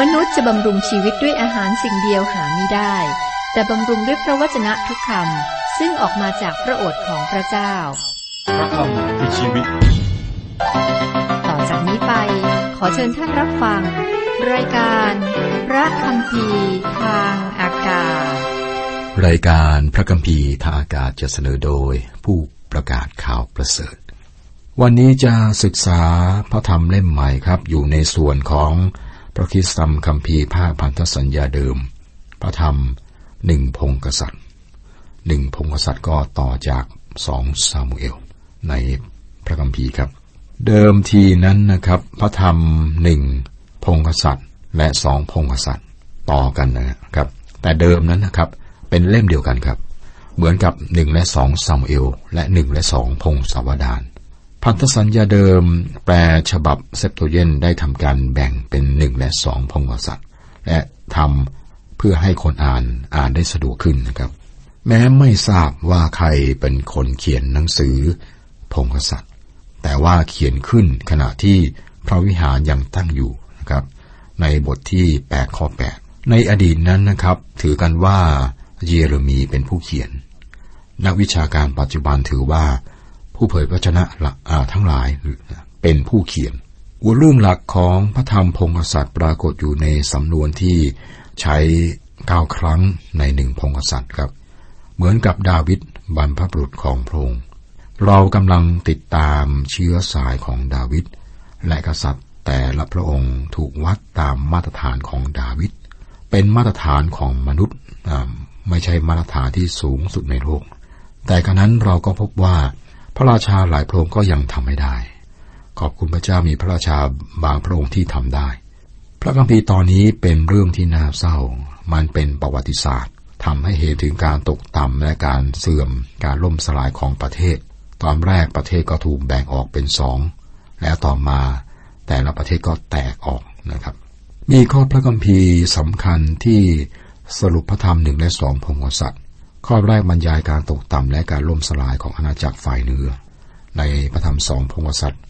มนุษย์จะบำรุงชีวิตด้วยอาหารสิ่งเดียวหาไม่ได้ แต่บำรุงด้วยพระวจนะทุกคำซึ่งออกมาจากพระโอษฐ์ของพระเจ้า พระคำคือชีวิต ต่อจากนี้ไป ขอเชิญท่านรับฟัง รายการ พระคำพีทางอากาศ รายการพระคัมภีร์ทางอากาศจะเสนอโดยผู้ประกาศข่าวประเสริฐ วันนี้จะศึกษาพระธรรมเล่มใหม่ครับอยู่ในส่วนของ พระคิสตธรรมคัมภีร์ภาคพันธสัญญาเดิม พระธรรมหนึ่งพงกษัตริย์หนึ่งพงกษัตริย์ก็ต่อจากสองซามูเอล ในพระคัมภีร์ครับ เดิมทีนั้นนะครับ พระธรรมหนึ่งพงกษัตริย์และสองพงกษัตริย์ต่อกันนะครับ แต่เดิมนั้นนะครับเป็นเล่มเดียวกันครับ เหมือนกับหนึ่งและสองซามูเอล และหนึ่งและสองพงศาวดาร พันธสัญญาเดิมแปลฉบับเซปโตเยนได้ทำการแบ่งเป็นหนึ่งและสองพงกษัตริย์และทำเพื่อให้คนอ่านอ่านได้สะดวกขึ้นนะครับ แม้ไม่ทราบว่าใครเป็นคนเขียนหนังสือพงกษัตริย์แต่ว่าเขียนขึ้นขณะที่พระวิหารยังตั้งอยู่นะครับ ในบทที่8ข้อ8ในอดีตนั้นนะครับ ถือกันว่าเยเรมีเป็นผู้เขียน นักวิชาการปัจจุบันถือว่า ผู้เผยพระชนะทั้งหลายเป็นผู้เขียนหัวเรื่องหลักของพระธรรมพงศษัตริย์ปรากฏอยู่ในสำนวนที่ใช้เก้าครั้งในหนึ่งพงศษัตริย์ครับ เหมือนกับดาวิดบรรพบุรุษของพระองค์เรากำลังติดตามเชื้อสายของดาวิดและกษัตริย์แต่ละพระองค์ถูกวัดตามมาตรฐานของดาวิดเป็นมาตรฐานของมนุษย์ไม่ใช่มาตรฐานที่สูงสุดในโลก แต่กระนั้นเราก็พบว่า พระราชาหลายพระองค์ก็ยังทำไม่ได้ ขอบคุณพระเจ้ามีพระราชาบางพระองค์ที่ทำได้ พระคัมภีร์ตอนนี้เป็นเรื่องที่น่าเศร้า มันเป็นประวัติศาสตร์ทำให้เหตุถึงการตกต่ำและการเสื่อมการล่มสลายของประเทศ ตอนแรกประเทศก็ถูกแบ่งออกเป็นสองแล้วต่อมาแต่ละประเทศก็แตกออกนะครับ มีข้อพระคัมภีร์สำคัญที่สรุปพระธรรมหนึ่งและสองพงศษัตริย์ ข้อแรกบรรยายการตกต่ำและการล่มสลายของอาณาจักรฝ่ายเหนือ ในพระธรรมสองพงศษัตว์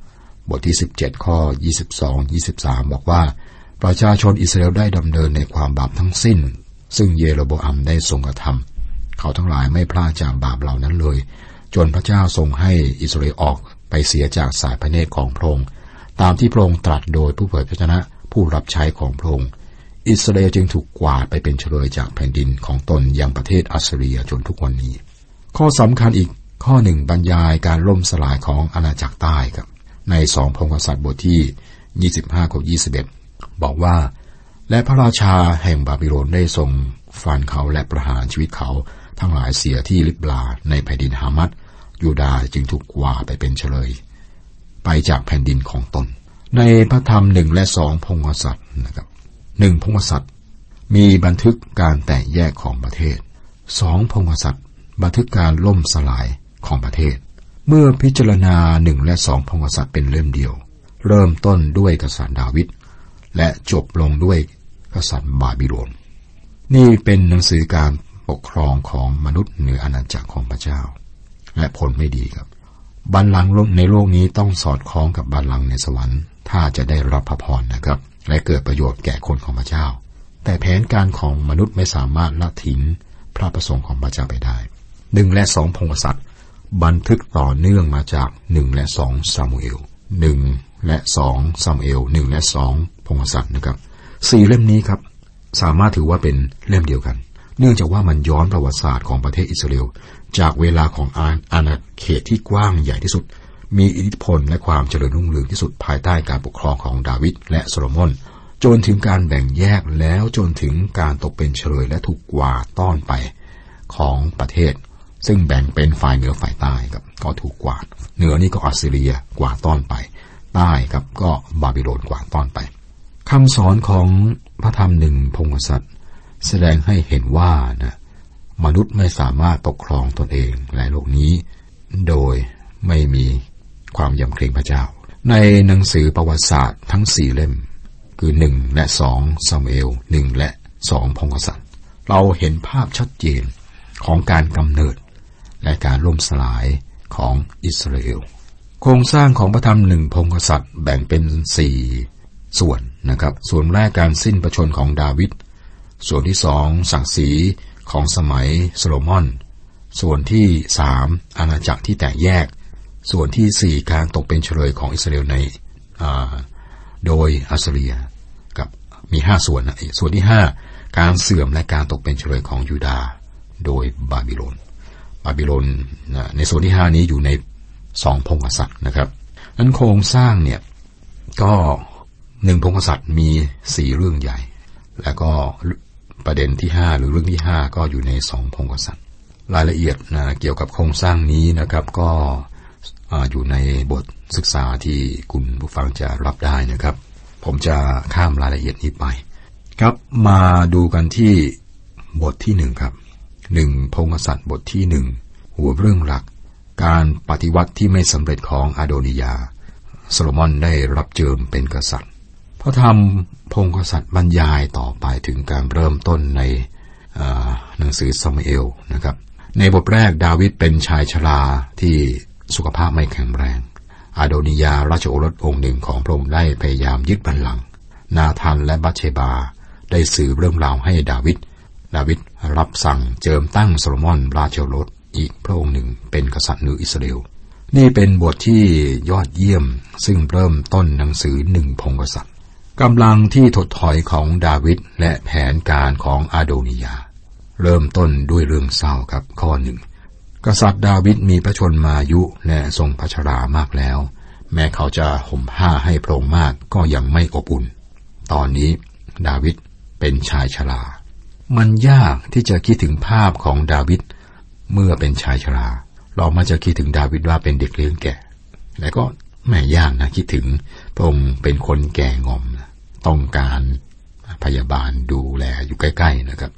บทที่ 17 ข้อ 22 23 บอกว่า ประชาชนอิสราเอลได้ดำเนินในความบาปทั้งสิ้น ซึ่งเยโรโบอัมได้ทรงกระทำเขาทั้งหลายไม่พลาดจากบาปเหล่านั้นเลย จนพระเจ้าทรงให้อิสราเอลออกไปเสียจากสายพระเนตรของพระองค์ตามที่พระองค์ตรัสโดยผู้เผยพระชนะผู้รับใช้ของพระองค์ อิสราเอลจึงถูกกวาดไปเป็นเฉลยจากแผ่นดินของตนยังประเทศอัสเรียจนทุกวันนี้ ข้อสำคัญอีกข้อหนึ่งบรรยายการล่มสลายของอาณาจักรใต้ครับในสองพงศษัตริย์บทที่ 25ข้อ21 บอกว่า และพระราชาแห่งบาบิโลนได้ทรงฟันเขาและประหารชีวิตเขาทั้งหลายเสียที่ลิบลาในแผ่นดินฮามัดยูดาจึงถูกกวาดไปเป็นเฉลย ไปจากแผ่นดินของตน ในพระธรรมหนึ่งและสองพงศษัตริย์นะครับ หนึ่งพงศษัตริย์มีบันทึกการแตกแยกของประเทศสองพงศษัตริย์บันทึกการล่มสลายของประเทศ เมื่อพิจารณาหนึ่งและสองพงศษัตริย์เป็นเล่มเดียว เริ่มต้นด้วยกษัตริย์ดาวิดและจบลงด้วยกษัตริย์บาบิโลนนี่เป็นหนังสือการปกครองของมนุษย์เหนืออาณาจักรของพระเจ้า และผลไม่ดีครับบัลลังก์ในโลกนี้ต้องสอดคล้องกับบัลลังก์ในสวรรค์ ถ้าจะได้รับพระพรนะครับ และเกิดประโยชน์แก่คนของพระเจ้า แต่แผนการของมนุษย์ไม่สามารถละทิ้งพระประสงค์ของพระเจ้าไปได้หนึ่งและสองพงศษัตริย์บันทึกต่อเนื่องมาจากหนึ่งและสองซามูเอลหนึ่งและสองซามูเอลหนึ่งและสองพงศษัตริย์นะครับสี่เล่มนี้ครับ สามารถถือว่าเป็นเล่มเดียวกัน เนื่องจากว่ามันย้อนประวัติศาสตร์ของประเทศอิสราเอลจากเวลาของอาณาเขตที่กว้างใหญ่ที่สุด มีอิทธิพลและความเจริญรุ่งเรืองที่สุดภายใต้การปกครองของดาวิดและโซโลมอน จนถึงการแบ่งแยกแล้วจนถึงการตกเป็นเฉลยและถูกกวาดต้อนไปของประเทศ ซึ่งแบ่งเป็นฝ่ายเหนือฝ่ายใต้ครับก็ถูกกวาด เหนือนี่ก็อัสซีเรียกวาดต้อนไป ใต้ครับก็บาบิโลนกวาดต้อนไปคำสอนของพระธรรมหนึ่งพงศษัตริย์ แสดงให้เห็นว่านะมนุษย์ไม่สามารถปกครองตนเองและโลกนี้ โดยไม่มี ความยำเกรงพระเจ้า ในหนังสือประวัติศาสตร์ทั้งสี่เล่ม คือหนึ่งและสองซามเอลหนึ่งและสองพงศษัตริย์ เราเห็นภาพชัดเจนของการกำเนิด และการล่มสลายของอิสราเอลโครงสร้างของพระธรรมหนึ่งพงศษัตริย์แบ่งเป็นสี่ส่วนนะครับ ส่วนแรกการสิ้นประชนของดาวิดส่วนที่สองศักดิ์ศรีของสมัยโซโลมอน ส่วนที่สามอาณาจักรที่แตกแยก ส่วนที่สี่การตกเป็นเฉลยของอิสราเอลในโดยอัสเรียกับมีห้าส่วนนะส่วนที่ห้าการเสื่อมและการตกเป็นเฉลยของยูดาห์โดยบาบิโลน บาบิโลนในส่วนที่ห้านี้อยู่ในสองพงศษัตริย์นะครับนั้นโครงสร้างเนี่ยก็หนึ่งพงศษัตริย์มีสี่เรื่องใหญ่ แล้วก็ประเด็นที่ห้าหรือเรื่องที่ห้าก็อยู่ในสองพงศษัตริย์ รายละเอียดนะเกี่ยวกับโครงสร้างนี้นะครับก็ อยู่ในบทศึกษาที่คุณผู้ฟังจะรับได้นะครับ ผมจะข้ามรายละเอียดนี้ไป ครับมาดูกันที่บทที่หนึ่งครับหนึ่งพงศษัตริย์บทที่หนึ่งหัวเรื่องหลัก การปฏิวัติที่ไม่สำเร็จของอาโดนิยาโซโลมอนได้รับเจิมเป็นกษัตริย์ พระธรรมพงศษัตริย์บรรยายต่อไปถึงการเริ่มต้นในหนังสือซามูเอลนะครับ ในบทแรกดาวิดเป็นชายชราที่ สุขภาพไม่แข็งแรง อาโดนิยาราชโอรสองค์หนึ่งของพระองค์ได้พยายามยึดบัลลังก์นาธานและบัชเชบา ได้สื่อเรื่องราวให้ดาวิด ดาวิดรับสั่งเจิมตั้งโซโลมอนราชโอรสอีกพระองค์หนึ่งเป็นกษัตริย์เหนืออิสราเอล นี่เป็นบทที่ยอดเยี่ยมซึ่งเริ่มต้นหนังสือหนึ่งพงกษัตริย์กำลังที่ถดถอยของดาวิดและแผนการของอาโดนิยา เริ่มต้นด้วยเรื่องเศร้าครับข้อหนึ่ง กษัตริย์ดาวิดมีพระชนมายุและทรงพระชรามากแล้ว แม้เขาจะห่มผ้าให้พระองค์มากก็ยังไม่อบอุ่น ตอนนี้ดาวิดเป็นชายชรา มันยากที่จะคิดถึงภาพของดาวิดเมื่อเป็นชายชรา เรามาจะคิดถึงดาวิดว่าเป็นเด็กเลี้ยงแก่และก็แม่ยากนะคิดถึงพระองค์เป็นคนแก่งอม ต้องการพยาบาลดูแลอยู่ใกล้ ๆนะครับ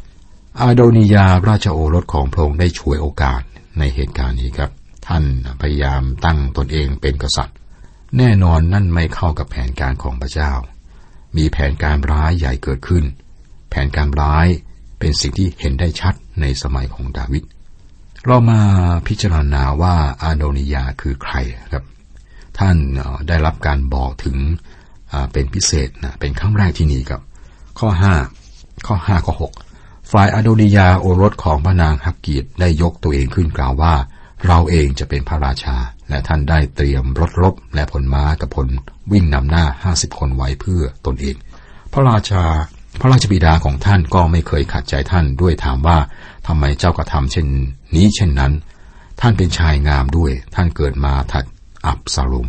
อาโดนิยาราชโอรสของพระองค์ได้ช่วยโอกาส ในเหตุการณ์นี้ครับ ท่านพยายามตั้งตนเองเป็นกษัตริย์ แน่นอนนั่นไม่เข้ากับแผนการของพระเจ้า มีแผนการร้ายใหญ่เกิดขึ้น แผนการร้ายเป็นสิ่งที่เห็นได้ชัดในสมัยของดาวิดเรามาพิจารณาว่าอาโดนิยาคือใครครับ ท่านได้รับการบอกถึงเป็นพิเศษนะเป็นครั้งแรกที่นี่ครับ ข้อห้าข้อห้าข้อหก ฝ่ายอโดนิยาโอรสของพระนางฮักกีดได้ยกตัวเองขึ้นกล่าวว่า เราเองจะเป็นพระราชา และท่านได้เตรียมรถรบและผลม้ากับผลวิ่งนำหน้าห้าสิบคนไว้เพื่อตนเอง พระราชา พระราชบิดาของท่านก็ไม่เคยขัดใจท่านด้วยถามว่าทำไมเจ้ากระทำเช่นนี้เช่นนั้น ท่านเป็นชายงามด้วย ท่านเกิดมาถัดอับซาลุม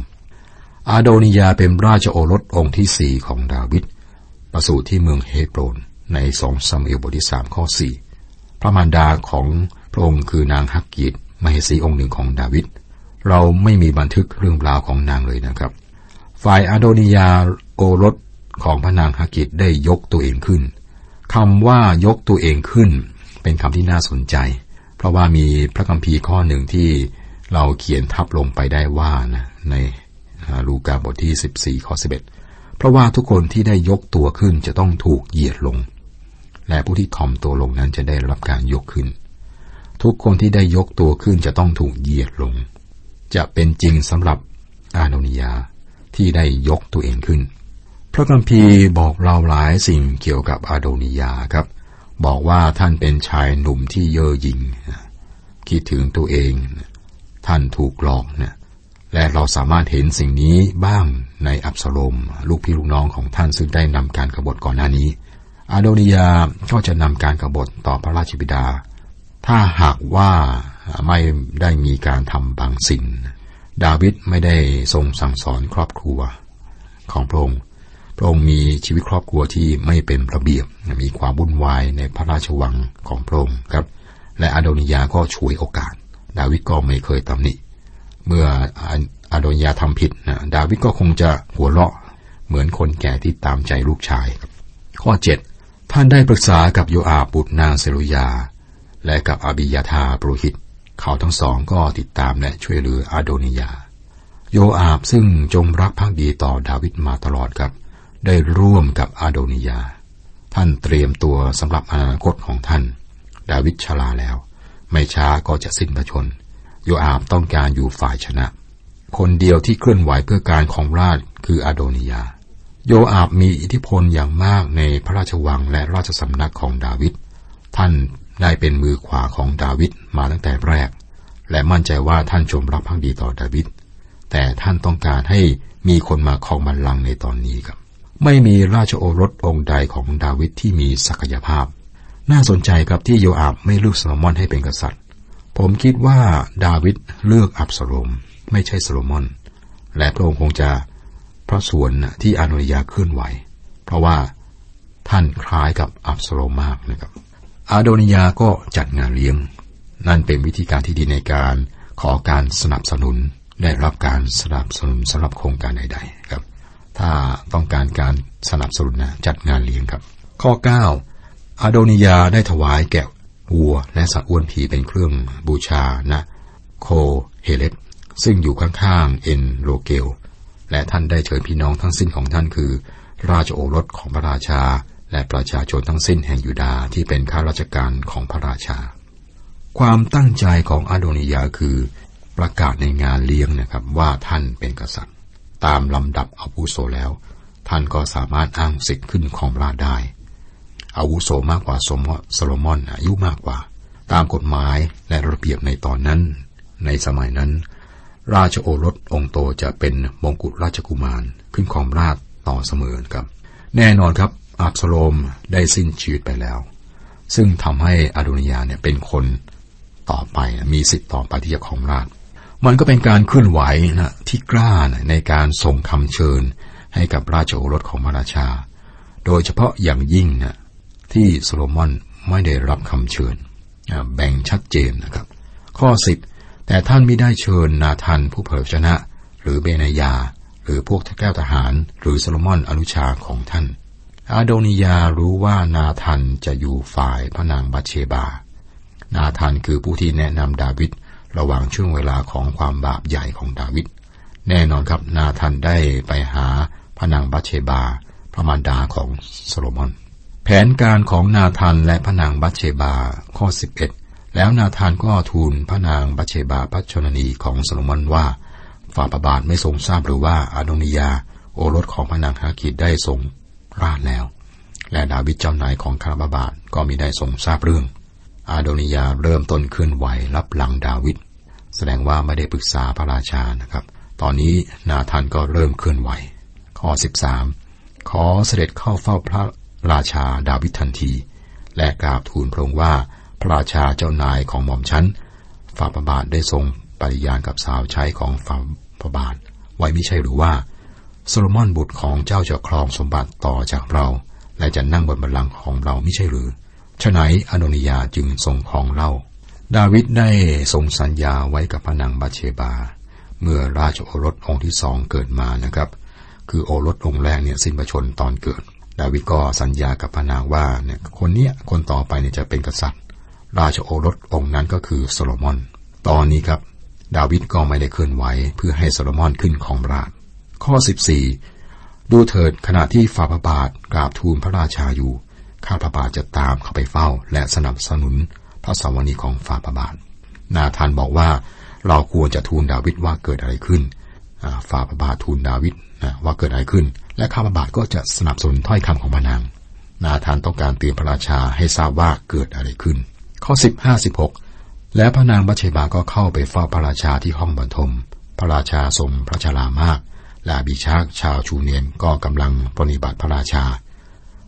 อาโดนิยาเป็นราชโอรสองค์ที่สี่ของดาวิดประสูติที่เมืองเฮโบรน ในสองซามูเอลบทที่สามข้อสี่พระมารดาของพระองค์คือนางฮักกีดมเหสีองค์หนึ่งของดาวิดเราไม่มีบันทึกเรื่องราวของนางเลยนะครับ ฝ่ายอาโดนิยาโอรสของพระนางฮักกิดได้ยกตัวเองขึ้นคำว่ายกตัวเองขึ้น เป็นคำที่น่าสนใจ เพราะว่ามีพระคัมภีร์ข้อหนึ่งที่เราเขียนทับลงไปได้ว่านะในลูกาบทที่ 14ข้อ11เพราะว่าทุกคนที่ได้ยกตัวขึ้นจะต้องถูกเหยียดลง และผู้ที่ถ่อมตัวลงนั้นจะได้รับการยกขึ้น ทุกคนที่ได้ยกตัวขึ้นจะต้องถูกเหยียดลง จะเป็นจริงสำหรับอาโนนิยาที่ได้ยกตัวเองขึ้น พระคัมภีร์บอกเราหลายสิ่งเกี่ยวกับอาโดนิยาครับ บอกว่าท่านเป็นชายหนุ่มที่เย่อหยิ่งคิดถึงตัวเอง ท่านถูกหลอกนะและเราสามารถเห็นสิ่งนี้บ้างในอับสโลมลูกพี่ลูกน้องของท่านซึ่งได้นำการกรบฏก่อนหน้านี้ อาโดนิยาก็จะนำการกรบฏต่อพระราชบิดา ถ้าหากว่าไม่ได้มีการทำบางสิ่ง ดาวิดไม่ได้ทรงสั่งสอนครอบครัวของพระองค์ พระองค์มีชีวิตครอบครัวที่ไม่เป็นระเบียบ มีความวุ่นวายในพระราชวังของพระองค์ครับ และอาโดนิยาก็ช่วยโอกาส ดาวิดก็ไม่เคยตำหนิ เมื่ออาโดนิยาทำผิดนะดาวิดก็คงจะหัวเราะเหมือนคนแก่ที่ตามใจลูกชายข้อ 7 ท่านได้ปรึกษากับโยอาบุตรนางเซรุยา และกับอบิยาธาปรหิต เขาทั้งสองก็ติดตามและช่วยเหลืออาโดนิยา โยอาบซึ่งจงรักภักดีต่อดาวิดมาตลอดครับ ได้ร่วมกับอาโดนิยา ท่านเตรียมตัวสำหรับอนาคตของท่าน ดาวิดชลาแล้ว ไม่ช้าก็จะสิ้นพระชน โยอาบต้องการอยู่ฝ่ายชนะ คนเดียวที่เคลื่อนไหวเพื่อการของราชคืออาโดนิยา โยอาบมีอิทธิพลอย่างมากในพระราชวังและราชสำนักของดาวิด ท่านได้เป็นมือขวาของดาวิดมาตั้งแต่แรก และมั่นใจว่าท่านจงรักภักดีต่อดาวิด แต่ท่านต้องการให้มีคนมาครองบัลลังก์ในตอนนี้ครับ ไม่มีราชโอรสองค์ใดของดาวิดที่มีศักยภาพ น่าสนใจครับที่โยอาบไม่เลือกโซโลมอนให้เป็นกษัตริย์ ผมคิดว่าดาวิดเลือกอับสโลมไม่ใช่โซโลมอน และพระองค์คงจะ ทราบส่วนที่อาโดนียาห์เคลื่อนไหว เพราะว่าท่านคล้ายกับอับสโลมมากนะครับ อาโดนิยาก็จัดงานเลี้ยง นั่นเป็นวิธีการที่ดีในการขอการสนับสนุนได้รับการสนับสนุนสำหรับโครงการใด ๆ ครับ ถ้าต้องการการสนับสนุนนะจัดงานเลี้ยงครับ ข้อ 9 อาโดนิยาได้ถวายแกะวัวและสัตว์อ้วนผีเป็นเครื่องบูชานะ โคเฮเลตซึ่งอยู่ข้างๆเอ็นโรเกล และท่านได้เชิญพี่น้องทั้งสิ้นของท่านคือ ราชโอรสของพระราชา และประชาชนทั้งสิ้นแห่งยูดาห์ที่เป็นข้าราชการของพระราชา ความตั้งใจของอาโดนิยาคือประกาศในงานเลี้ยงนะครับว่าท่านเป็นกษัตริย์ ตามลำดับอาวุโสแล้ว ท่านก็สามารถอ้างสิทธิ์ขึ้นของราชได้อาวุโสมากกว่าสมโซโลมอนอายุมากกว่า ตามกฎหมายและระเบียบในตอนนั้น ในสมัยนั้น ราชโอรสองค์โตจะเป็นมงกุฎราชกุมารขึ้นของราชต่อเสมอครับ แน่นอนครับอับสโลมได้สิ้นชีวิตไปแล้ว ซึ่งทำให้อดุนยาเนี่ยเป็นคนต่อไปมีสิทธิ์ต่อไปที่จะของราชมันก็เป็นการเคลื่อนไหวนะที่กล้านะในการส่งคำเชิญให้กับราชโอรสของพระราชา โดยเฉพาะอย่างยิ่งนะที่โซโลมอนไม่ได้รับคำเชิญแบ่งชัดเจนนะครับ ข้อสิบ แต่ท่านไม่ได้เชิญนาธันผู้เผยชนะ หรือเบนายา หรือพวกแก้วทหาร หรือโซโลมอนอนุชาของท่าน อาโดนิยารู้ว่านาธันจะอยู่ฝ่ายพระนางบัตเชบา นาธันคือผู้ที่แนะนำดาวิดระหว่างช่วงเวลาของความบาปใหญ่ของดาวิดแน่นอนครับนาธันได้ไปหาพระนางบัตเชบา พระมารดาของโซโลมอน แผนการของนาธันและพระนางบัตเชบาข้อ 11 แล้วนาธานก็ทูลพระนางบัเชบาพัชนนีของโซโลมอนว่า ฝ่าประบาทไม่ทรงทราบหรือว่าอาโดนิยา โอรสของพระนางฮากิดได้ทรงราชแล้ว และดาวิดเจ้านายของคาราบาทก็มีได้ทรงทราบเรื่อง อาโดนิยาเริ่มต้นเคลื่อนไหวรับหลังดาวิดแสดงว่าไม่ได้ปรึกษาพระราชานะครับ ตอนนี้นาธานก็เริ่มเคลื่อนไหว ข้อ 13 ขอเสด็จเข้าเฝ้าพระราชาดาวิดทันที และกราบทูลพระองค์ว่า พระราชาเจ้านายของหม่อมชั้นฝ่าพระบาทได้ทรงปริญาณกับสาวใช้ของฝ่าพระบาท ไว้ไม่ใช่หรือว่าโซโลมอนบุตรของเจ้าจะครองสมบัติต่อจากเรา และจะนั่งบนบัลลังก์ของเราไม่ใช่หรือฉะไหนอโนนิยาจึงทรงครองเล่า ดาวิดได้ทรงสัญญาไว้กับพระนางบาเชบา เมื่อราชโอรสองค์ที่สองเกิดมานะครับ คือโอรสองค์แรกเนี่ยสิ้นประชนตอนเกิด ดาวิดก็สัญญากับพระนางว่าเนี่ยคนเนี้ยคนต่อไปเนี่ยจะเป็นกษัตริย์ ราชโอรสองค์นั้นก็คือโซโลมอน ตอนนี้ครับ ดาวิดก็ไม่ได้เคลื่อนไหวเพื่อให้โซโลมอนขึ้นของราช ข้อ 14 ดูเถิดขณะที่ฝ่าพระบาทกราบทูลพระราชาอยู่ ข้าพระบาทจะตามเข้าไปเฝ้า และสนับสนุนพระสวนีของฝ่าพระบาท นาธานบอกว่าเราควรจะทูลดาวิดว่าเกิดอะไรขึ้นฝ่าพระบาททูลดาวิดว่าเกิดอะไรขึ้น และข้าพระบาทก็จะสนับสนุนถ้อยคำของพระนาง นาธานต้องการเตือนพระราชาให้ทราบว่าเกิดอะไรขึ้น ข้อสิบห้าสิบหกและพระนางบัชเชบาก็เข้าไปเฝ้าพระราชาที่ห้องบรรทม พระราชาทรงพระชรามาก และบิชากชาวชูเนียนก็กำลังปฏิบัติพระราชา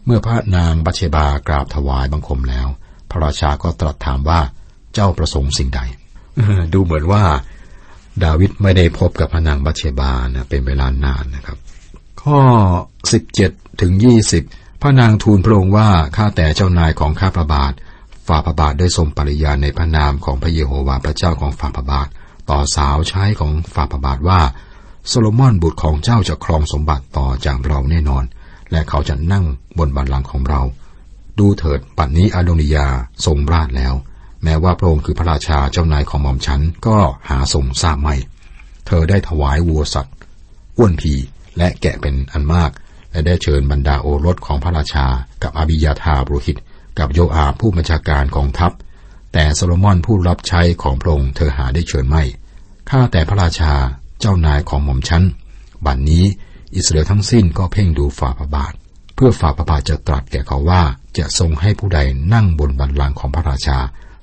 เมื่อพระนางบัชเชบากราบถวายบังคมแล้ว พระราชาก็ตรัสถามว่าเจ้าประสงค์สิ่งใด ดูเหมือนว่า ดาวิดไม่ได้พบกับพระนางบัชเชบานะเป็นเวลานานนะครับ ข้อสิบเจ็ดถึงยี่สิบพระนางทูลพระองค์ว่าข้าแต่เจ้านายของข้าพระบาท ฝ่าพระบาทได้ทรงปริญาในพระนามของพระเยโฮวาห์พระเจ้าของฝ่าพระบาท ต่อสาวใช้ของฝ่าพระบาทว่า โซโลมอนบุตรของเจ้าจะครองสมบัติต่อจากเราแน่นอน และเขาจะนั่งบนบัลลังก์ของเรา ดูเถิดบัดนี้อาโดนียาห์ทรงราชแล้ว แม้ว่าพระองค์คือพระราชาเจ้านายของหม่อมฉันก็หาทรงทราบไม่ เธอได้ถวายวัวสัตว์อ้วนพีและแกะเป็นอันมาก และได้เชิญบรรดาโอรสของพระราชากับอาบียาธาร์ปุโรหิต กับโยอาบผู้บัญชาการของทัพ แต่โซโลมอนผู้รับใช้ของพระองค์เธอหาได้เชิญไม่ ข้าแต่พระราชาเจ้านายของหม่อมชั้น บัดนนี้อิสราเอลทั้งสิ้นก็เพ่งดูฝ่าพระบาท เพื่อฝ่าพระบาทจะตรัสแก่เขาว่าจะทรงให้ผู้ใดนั่งบนบัลลังก์ของพระราชา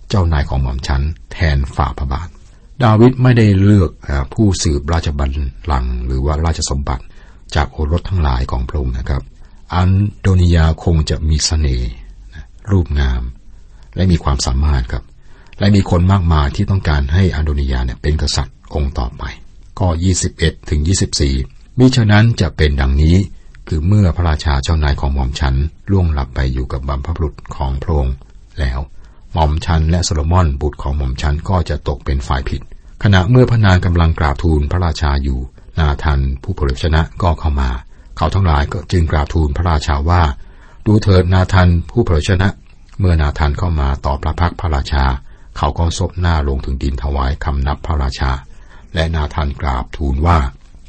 เจ้านายของหม่อมฉันแทนฝ่าพระบาท ดาวิดไม่ได้เลือกผู้สืบราชบัลลังก์หรือว่าราชสมบัติ จากโอรสทั้งหลายของพระองค์นะครับ อันโดนิยาคงจะมีสเสน่ห์ รูปงาม และมีความสามารถครับ และมีคนมากมายที่ต้องการให้อันโดนิยาเนี่ยเป็นกษัตริย์องค์ต่อไปข้อ21 ถึง 24 มิฉะนั้นจะเป็นดังนี้ คือเมื่อพระราชาเจ้านายของหม่อมฉันล่วงหลับไปอยู่กับบัมพบุรุษของพระองค์แล้วหม่อมฉันและโซโลมอนบุตรของหม่อมฉันก็จะตกเป็นฝ่ายผิด ขณะเมื่อพระนางกำลังกราบทูลพระราชาอยู่ นาทันผู้เผยชนะก็เข้ามา เขาทั้งหลายก็จึงกราบทูลพระราชาว่า ดูเถิดนาทันผู้เผยชนะ เมื่อนาทันเข้ามาต่อพระพักพระราชา เขาก็ซบหน้าลงถึงดินถวายคำนับพระราชา และนาธานกราบทูลว่า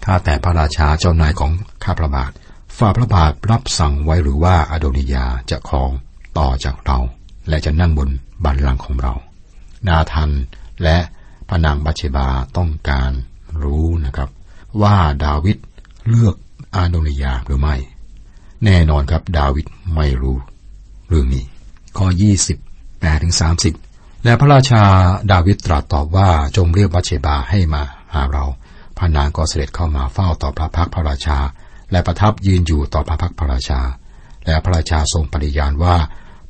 ข้าแต่พระราชาเจ้านายของข้าพระบาทฝ่าพระบาทรับสั่งไว้หรือว่าอโดนิยาจะครองต่อจากเรา และจะนั่งบนบัลลังก์ของเรา นาทันและพระนางบัชเชบาต้องการรู้นะครับ ว่าดาวิดเลือกอาโดนิยาหรือไม่ แน่นอนครับ ดาวิดไม่รู้เรื่องนี้ ข้อ 20แปถึง30 และพระราชาดาวิดตรัสตอบว่าจงเรียกบัเชบาให้มาหาเราพระนางก็เสด็จเข้ามาเฝ้าต่อพระพักพระราชา และประทับยืนอยู่ต่อพระพักพระราชา และพระราชาทรงปฏิญาณว่า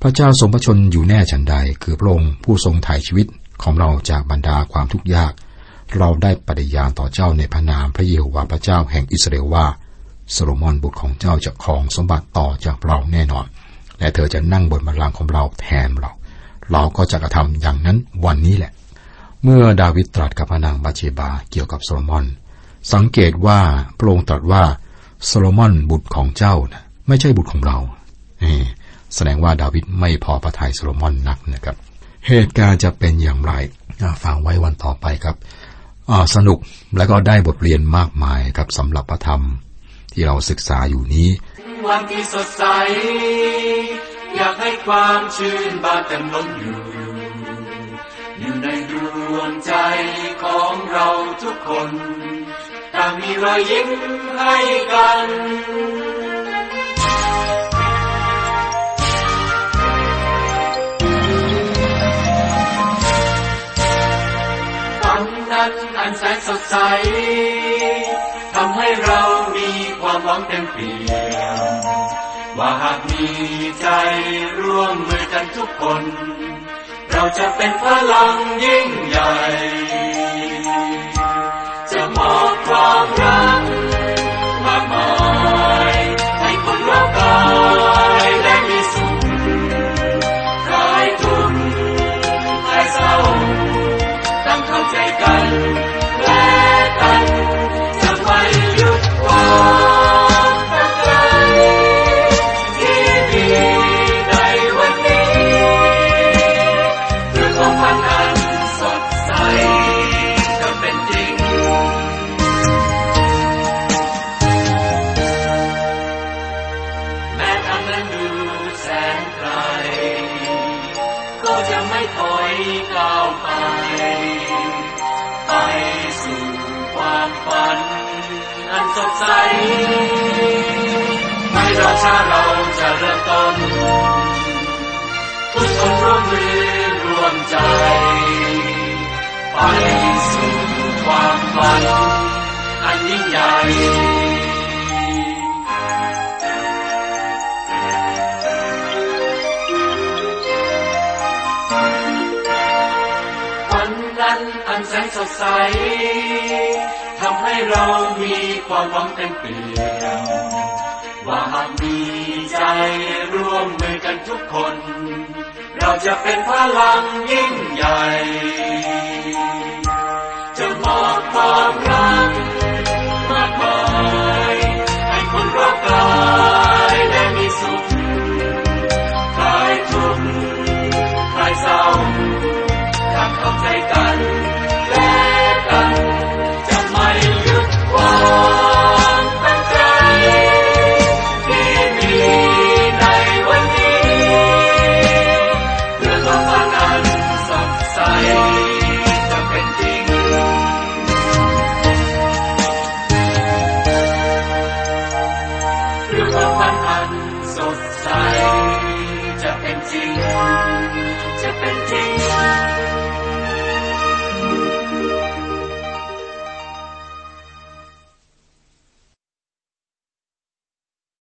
พระเจ้าทรงพระชนอยู่แน่ฉันใด คือพระองค์ผู้ทรงไถ่ชีวิตของเราจากบรรดาความทุกข์ยาก เราได้ปฏิญาณต่อเจ้าในพระนามพระเยโฮวาห์พระเจ้าแห่งอิสราเอลว่า โซโลมอนบุตรของเจ้าจะครองสมบัติต่อจากเราแน่นอน และเธอจะนั่งบนบัลลังก์ของเราแทนเรา เราก็จะกระทำอย่างนั้นวันนี้แหละ เมื่อดาวิดตรัสกับพระนางบาเชบาเกี่ยวกับโซโลมอน สังเกตว่าพระองค์ตรัสว่าโซโลมอนบุตรของเจ้านะไม่ใช่บุตรของเราแสดงว่าดาวิดไม่พอพระทัยโซโลมอนนักนะครับ เหตุการณ์จะเป็นอย่างไรฟังไว้วันต่อไปครับสนุกและก็ได้บทเรียนมากมายครับสำหรับพระธรรม ที่เราศึกษาอยู่นี้วันที่สดใส อยากให้ความชื่นบานเต็มล้นอยู่ อยู่ในดวงใจของเราทุกคนต่างมีรอยยิ้มให้กันฝันนั้นอันแสนสดใสทำให้เรามี วังเต็มเปี่ยมว่าหากมีใจร่วมมือกันทุกคน เราจะเป็นพลังยิ่งใหญ่ จะมอบความรักมากมายให้คนรักกายและมีสุขคลายทุกข์คลายเศร้าตั้งเข้าใจกันและกันจะไม่หยุดว่า ใส ไม่รอช้าเราจะเริ่มต้น ทุกคนร่วมมือร่วมใจ ไปสู่ความฝัน อันยิ่งใหญ่อันแสนสดใส ให้เรามีความหวังเต็มเปี่ยมว่าหากมีใจร่วมมือกันทุกคน เราจะเป็นพลังยิ่งใหญ่ จะมอบความรักมากมายให้คนรักกายและมีสุขคลายทุกข์คลายเศร้าทางเข้าใจกัน